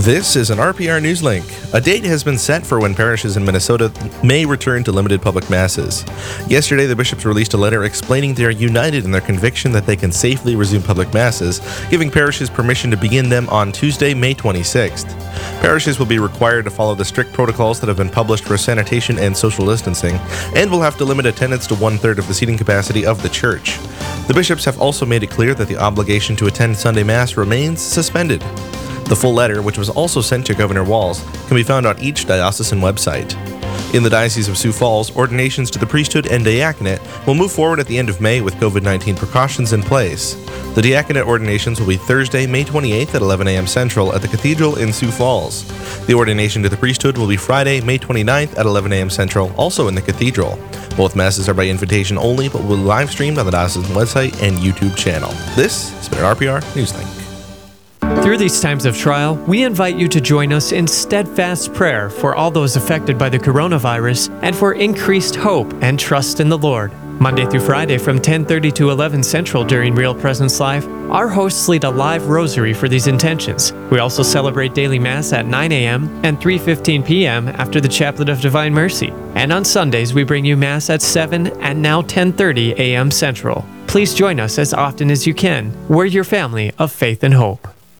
This is an RPR News Link. A date has been set for when parishes in Minnesota may return to limited public masses. Yesterday, the bishops released a letter explaining they are united in their conviction that they can safely resume public masses, giving parishes permission to begin them on Tuesday, May 26th. Parishes will be required to follow the strict protocols that have been published for sanitation and social distancing, and will have to limit attendance to one third of the seating capacity of the church. The bishops have also made it clear that the obligation to attend Sunday Mass remains suspended. The full letter, which was also sent to Governor Walz, can be found on each diocesan website. In the Diocese of Sioux Falls, ordinations to the priesthood and diaconate will move forward at the end of May with COVID 19 precautions in place. The diaconate ordinations will be Thursday, May 28th at 11 a.m. Central at the Cathedral in Sioux Falls. The ordination to the priesthood will be Friday, May 29th at 11 a.m. Central, also in the Cathedral. Both masses are by invitation only, but will be live streamed on the diocesan website and YouTube channel. This has been an RPR Newslink. Through these times of trial, we invite you to join us in steadfast prayer for all those affected by the coronavirus and for increased hope and trust in the Lord. Monday through Friday from 10:30 to 11 Central during Real Presence Live, our hosts lead a live rosary for these intentions. We also celebrate daily mass at 9 a.m. and 3:15 p.m. after the Chaplet of Divine Mercy. And on Sundays we bring you mass at 7 and now 10:30 a.m. Central. Please join us as often as you can. We're your family of faith and hope.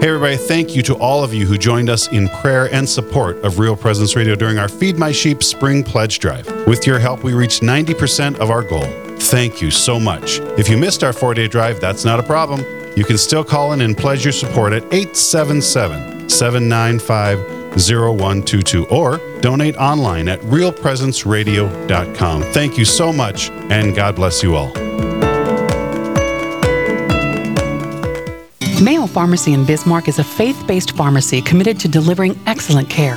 Hey, everybody, thank you to all of you who joined us in prayer and support of Real Presence Radio during our Feed My Sheep Spring Pledge Drive. With your help, we reached 90% of our goal. Thank you so much. If you missed our four day drive, that's not a problem. You can still call in and pledge your support at 877 795 0122 or donate online at realpresenceradio.com. Thank you so much, and God bless you all. Mayo Pharmacy in Bismarck is a faith based pharmacy committed to delivering excellent care.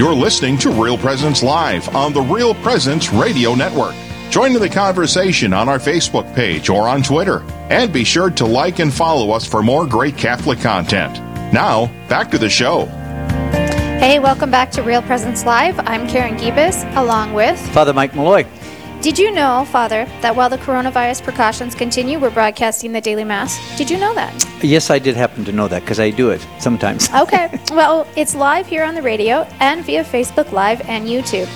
You're listening to Real Presence Live on the Real Presence Radio Network. Join in the conversation on our Facebook page or on Twitter. And be sure to like and follow us for more great Catholic content. Now, back to the show. Hey, welcome back to Real Presence Live. I'm Karen Gibas, along with Father Mike Mulloy. Did you know, Father, that while the coronavirus precautions continue, we're broadcasting the daily Mass? Did you know that? Yes, I did happen to know that because I do it sometimes. Okay. well, it's live here on the radio and via Facebook Live and YouTube.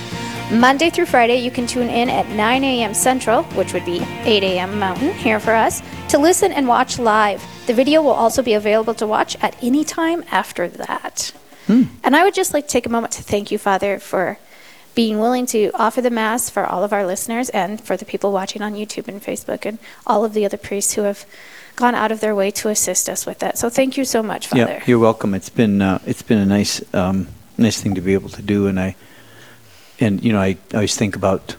Monday through Friday, you can tune in at 9 a.m. Central, which would be 8 a.m. Mountain here for us, to listen and watch live. The video will also be available to watch at any time after that. Hmm. And I would just like to take a moment to thank you, Father, for being willing to offer the Mass for all of our listeners and for the people watching on YouTube and Facebook and all of the other priests who have gone out of their way to assist us with that. So thank you so much, Father. Yeah, you're welcome. It's been uh, it's been a nice um, nice thing to be able to do, and I and you know I, I always think about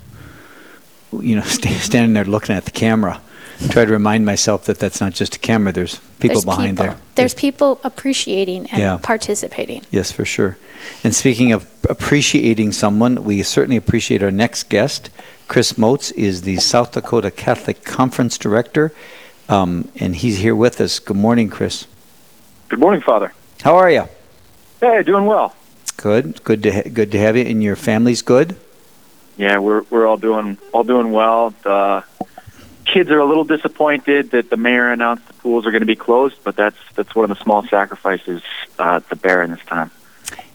you know st- standing there looking at the camera, try to remind myself that that's not just a camera. There's people There's behind people. there. There's people appreciating and Yeah. participating. Yes, for sure. And speaking of appreciating someone, we certainly appreciate our next guest. Chris Motz is the South Dakota Catholic Conference Director, um, and he's here with us. Good morning, Chris. Good morning, Father. How are you? Hey, doing well. Good. Good to ha- good to have you. And your family's good. Yeah, we're we're all doing all doing well. The kids are a little disappointed that the mayor announced the pools are going to be closed, but that's that's one of the small sacrifices uh, to bear in this time.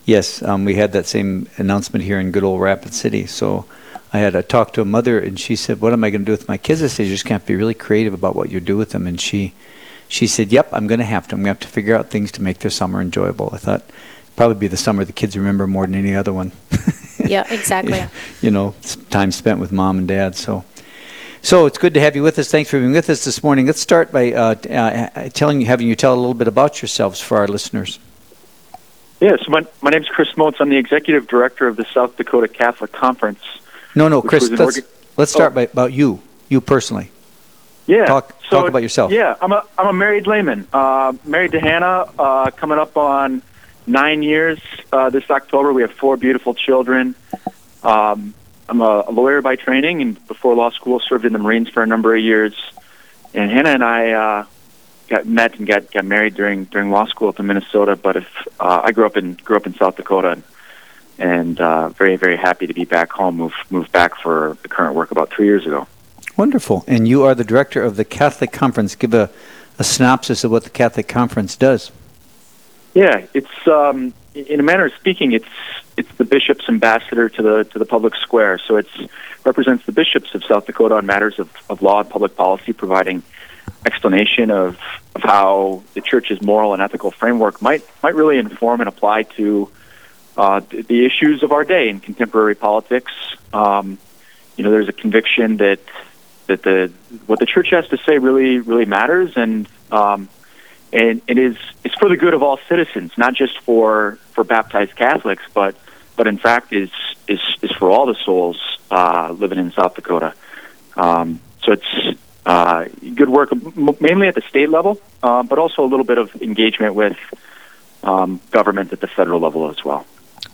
Yes, um, we had that same announcement here in good old Rapid City. So I had a talk to a mother, and she said, "What am I going to do with my kids?" I said, "You just can't be really creative about what you do with them." And she she said, "Yep, I'm going to have to. I'm going to have to figure out things to make their summer enjoyable." I thought probably be the summer the kids remember more than any other one. Yeah, exactly. you know, s- time spent with mom and dad. So, so it's good to have you with us. Thanks for being with us this morning. Let's start by uh, uh, telling you, having you tell a little bit about yourselves for our listeners. Yeah, so my, my is Chris Motz. I'm the executive director of the South Dakota Catholic Conference. No, no, Chris. Let's let's start Oh. by about you, you personally. Yeah. Talk- so, talk about yourself. Yeah, I'm a I'm a married layman. Uh, married to Hannah, uh, coming up on nine years uh, this October. We have four beautiful children. Um, I'm a, a lawyer by training, and before law school, served in the Marines for a number of years. And Hannah and I uh, got met and got got married during during law school up in Minnesota. But if uh, I grew up in grew up in South Dakota, and, and uh, very very happy to be back home. Moved moved back for the current work about three years ago. Wonderful. And you are the director of the Catholic Conference. Give a, a synopsis of what the Catholic Conference does. Yeah, it's um, in a manner of speaking, it's it's the bishop's ambassador to the to the public square. So it's represents the bishops of South Dakota on matters of, of law and public policy, providing explanation of, of how the church's moral and ethical framework might might really inform and apply to uh, the, the issues of our day in contemporary politics. Um, you know, there's a conviction that that the what the church has to say really really matters, and um, and it is it's for the good of all citizens, not just for for baptized Catholics, but but in fact is is is for all the souls uh, living in South Dakota. Um, so it's uh, good work, mainly at the state level, uh, but also a little bit of engagement with um, government at the federal level as well.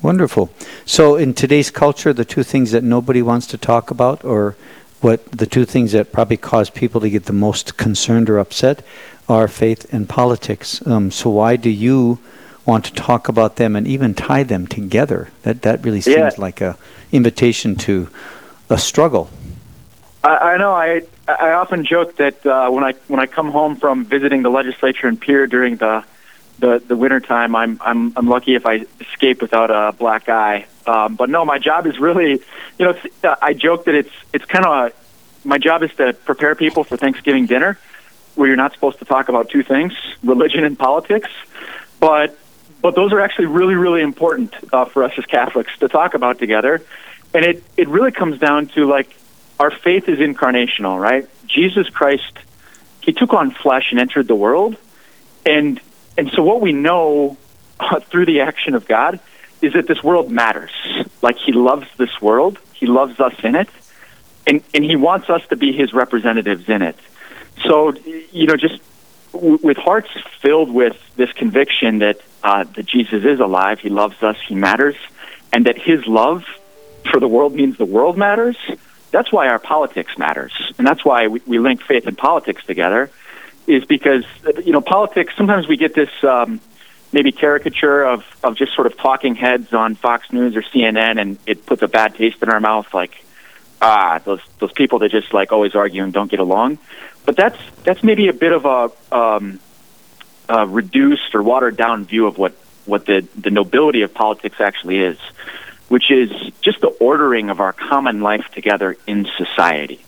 Wonderful. So, in today's culture, the two things that nobody wants to talk about, or what the two things that probably cause people to get the most concerned or upset, are faith and politics. Um, so, why do you want to talk about them and even tie them together? That that really seems Yeah. like a invitation to a struggle. I, I know. I I often joke that uh, when I when I come home from visiting the legislature in Pierre during the the the winter time, I'm I'm I'm lucky if I escape without a black eye. Um, but no, my job is really, you know, it's, uh, I joke that it's it's kind of my job is to prepare people for Thanksgiving dinner, where you're not supposed to talk about two things: religion and politics. But but those are actually really really important uh, for us as Catholics to talk about together. And it it really comes down to like our faith is incarnational, right? Jesus Christ, he took on flesh and entered the world, and and so what we know uh, through the action of God is that this world matters. Like He loves this world, He loves us in it, and and He wants us to be His representatives in it. So you know, just w- with hearts filled with this conviction that uh, that Jesus is alive, He loves us, He matters, and that His love for the world means the world matters. That's why our politics matters, and that's why we, we link faith and politics together. Is because you know politics. Sometimes we get this um, maybe caricature of of just sort of talking heads on Fox News or CNN, and it puts a bad taste in our mouth. Like ah, those those people that just like always argue and don't get along. But that's that's maybe a bit of a, um, a reduced or watered down view of what what the the nobility of politics actually is, which is just the ordering of our common life together in society.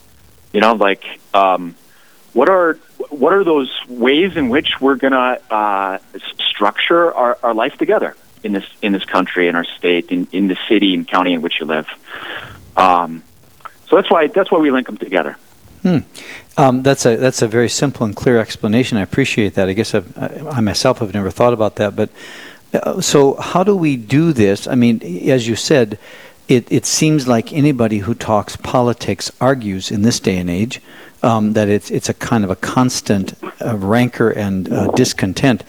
You know, like um, what are what are those ways in which we're going to uh, structure our, our life together in this in this country, in our state, in, in the city and county in which you live. Um, so that's why that's why we link them together. Um, that's a that's a very simple and clear explanation. I appreciate that. I guess I, I myself have never thought about that. But uh, so, how do we do this? I mean, as you said, it it seems like anybody who talks politics argues in this day and age um, that it's it's a kind of a constant uh, rancor and uh, discontent.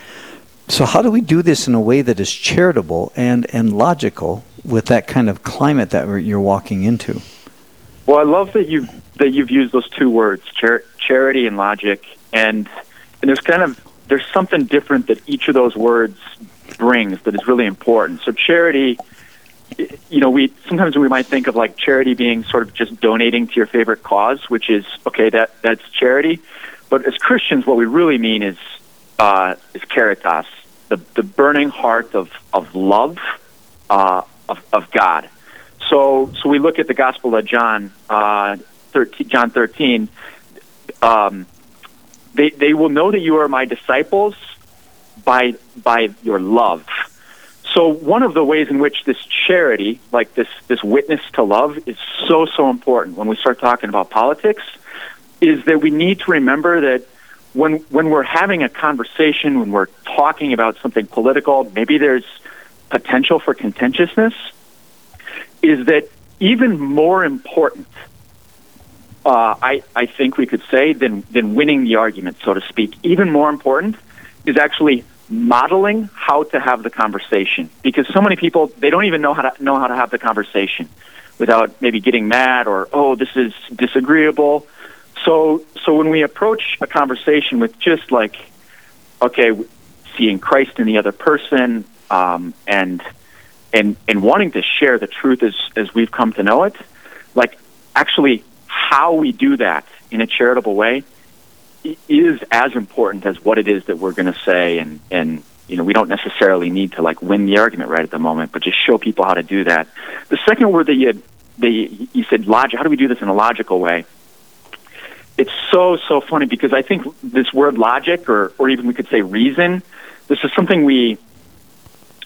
So, how do we do this in a way that is charitable and and logical with that kind of climate that you're walking into? Well, I love that you that you've used those two words, char- charity and logic, and and there's kind of there's something different that each of those words brings that is really important. So charity, you know, we sometimes we might think of like charity being sort of just donating to your favorite cause, which is okay, that that's charity. But as Christians, what we really mean is uh, is caritas, the the burning heart of of love uh, of of God. So, so we look at the Gospel of John, uh, 13, John 13. Um, they, they will know that you are my disciples by by your love. So one of the ways in which this charity, like this this witness to love, is so so important when we start talking about politics, is that we need to remember that when when we're having a conversation, when we're talking about something political, maybe there's potential for contentiousness, is that even more important uh, I, I think we could say, than, than winning the argument, so to speak. Even more important is actually modeling how to have the conversation because so many people they don't even know how to know how to have the conversation without maybe getting mad or oh this is disagreeable so so when we approach a conversation with just like okay seeing Christ in the other person um, and and and wanting to share the truth as as we've come to know it like actually how we do that in a charitable way is as important as what it is that we're going to say and and you know we don't necessarily need to like win the argument right at the moment but just show people how to do that. The second word that you had, the you said logic how do we do this in a logical way? It's so so funny because i think this word logic or or even we could say reason this is something we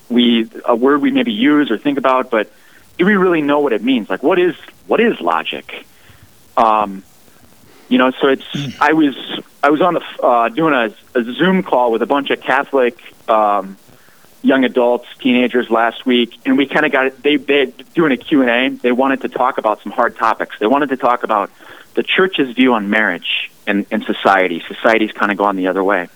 we a word we maybe use or think about but do we really know what it means? Like what is what is logic um, you know, so it's I was I was on the uh, doing a, a Zoom call with a bunch of Catholic um, young adults, teenagers last week, and we kind of got they they doing a Q and A. They wanted to talk about some hard topics. They wanted to talk about the church's view on marriage and, and society. Society's kind of gone the other way.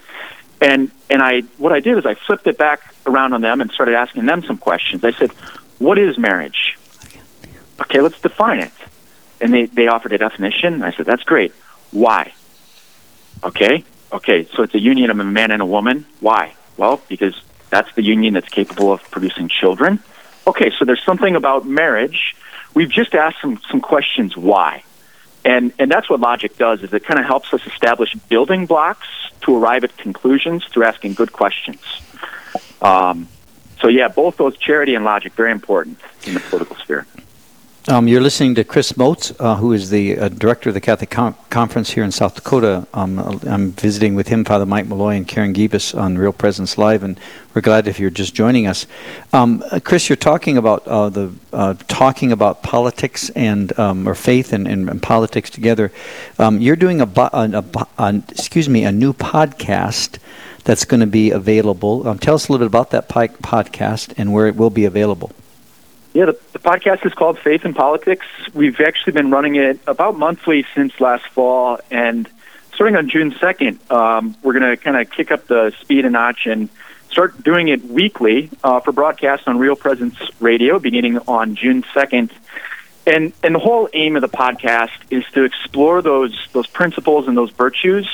And and I what I did is I flipped it back around on them and started asking them some questions. I said, "What is marriage?" Okay, let's define it and they, they offered a definition. I said, that's great. Why? Okay, okay, so it's a union of a man and a woman. Why? Well, because that's the union that's capable of producing children. Okay, so there's something about marriage. We've just asked some, some questions why. And, and that's what logic does is it kind of helps us establish building blocks to arrive at conclusions through asking good questions. Um, so yeah, both those charity and logic very important in the political sphere. Um, you're listening to Chris Motz, uh, who is the uh, director of the Catholic Com- Conference here in South Dakota. Um, I'm visiting with him, Father Mike Mulloy, and Karen Gibas on Real Presence Live, and we're glad if you're just joining us. Um, uh, Chris, you're talking about uh, the uh, talking about politics and um, or faith and, and, and politics together. Um, you're doing a, a, a, excuse me a new podcast that's going to be available. Um, tell us a little bit about that podcast and where it will be available. Yeah, the, the, podcast is called Faith in Politics. We've actually been running it about monthly since last fall, and starting on June 2nd, um, we're going to kind of kick up the speed a notch and start doing it weekly uh, for broadcast on Real Presence Radio beginning on June 2nd. And, and the whole aim of the podcast is to explore those, those principles and those virtues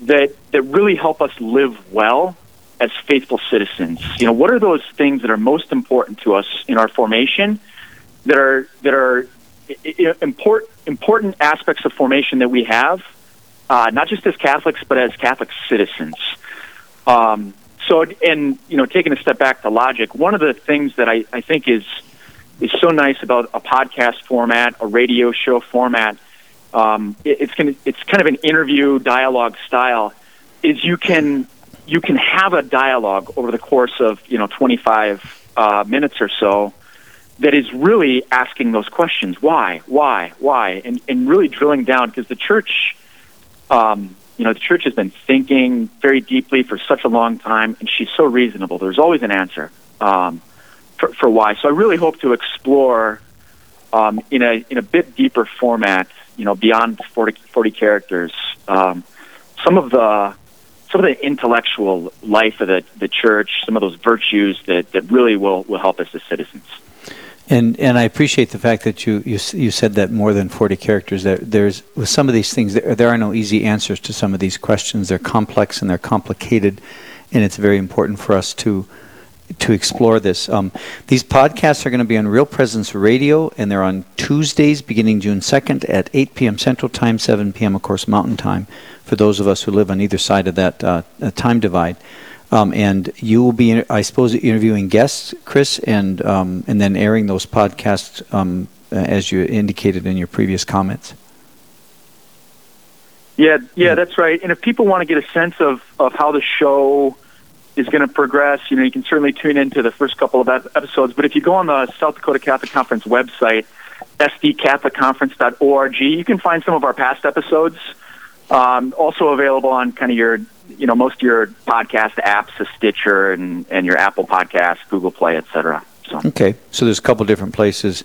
that, that really help us live well as faithful citizens? You know, what are those things that are most important to us in our formation that are that are important important aspects of formation that we have, uh, not just as Catholics but as Catholic citizens. Um, so, and you know, taking a step back to logic, one of the things that I, I think is is so nice about a podcast format, a radio show format. Um, it, it's going it's kind of an interview dialogue style. Is you can you can have a dialogue over the course of you know 25 uh, minutes or so that is really asking those questions. Why? Why? Why? And, and really drilling down because the church um, you know the church has been thinking very deeply for such a long time and she's so reasonable. There's always an answer um, for, for why. So i really hope to explore um, in a in a bit deeper format you know beyond 40, 40 characters. Um, some of the some of the intellectual life of the, the church, some of those virtues that, that really will, will help us as citizens. And and I appreciate the fact that you you, you said that more than forty characters. There, there's with some of these things there, there are no easy answers to some of these questions. They're complex and they're complicated, and it's very important for us to to explore this. Um, these podcasts are going to be on Real Presence Radio, and they're on Tuesdays beginning June 2nd at 8 p.m. Central Time, 7 p.m., of course, Mountain Time, for those of us who live on either side of that uh, time divide. Um, and you will be, I suppose, interviewing guests, Chris, and um, and then airing those podcasts um, as you indicated in your previous comments. Yeah, yeah, that's right. And if people want to get a sense of, of how the show is going to progress, you know, you can certainly tune into the first couple of episodes. But if you go on the South Dakota Catholic Conference website, sdcatholicconference.org, you can find some of our past episodes. Um, also available on kind of your, you know, most of your podcast apps, a Stitcher and, and your Apple Podcast, Google Play, etc. So. Okay, so there's a couple different places,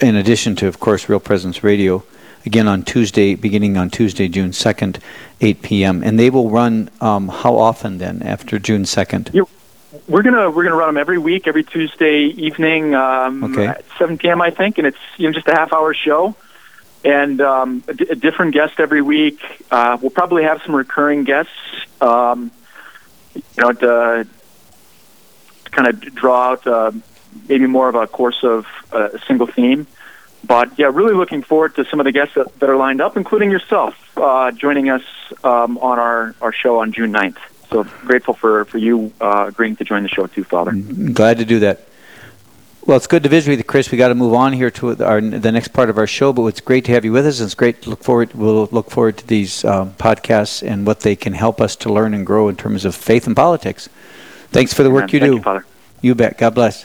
in addition to, of course, Real Presence Radio. Again on Tuesday, beginning on Tuesday, June 2nd, 8 p.m. And they will run um, how often then after June 2nd? You, we're gonna we're gonna run them every week, every Tuesday evening, um, Okay. at 7 p.m. I think, and it's you know just a half hour show, and um, a, different guest every week. Uh, we'll probably have some recurring guests, um, you know, to, to kind of draw out uh, maybe more of a course of uh, a single theme. But yeah, really looking forward to some of the guests that, that are lined up, including yourself, uh, joining us um, on our, our show on June 9th. So grateful for, for you uh, agreeing to join the show too, Father. Glad to do that. Well, it's good to visit with you, Chris. We got to move on here to our the next part of our show, but it's great to have you with us. and It's great to look forward. We'll look forward to these um, podcasts and what they can help us to learn and grow in terms of faith and politics. Thanks for the work Amen. you Thank do. you, Father. You bet. God bless.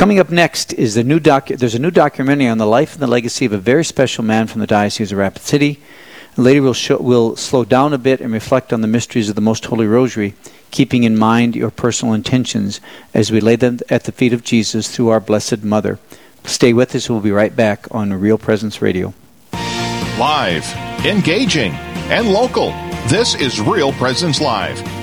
Coming up next is the new doc. There's a new documentary on the life and the legacy of a very special man from the Diocese of Rapid City. Later, we'll show, we'll slow down a bit and reflect on the mysteries of the Most Holy Rosary, keeping in mind your personal intentions as we lay them at the feet of Jesus through our Blessed Mother. Stay with us. We'll be right back on Real Presence Radio. Live, engaging, and local. This is Real Presence Live,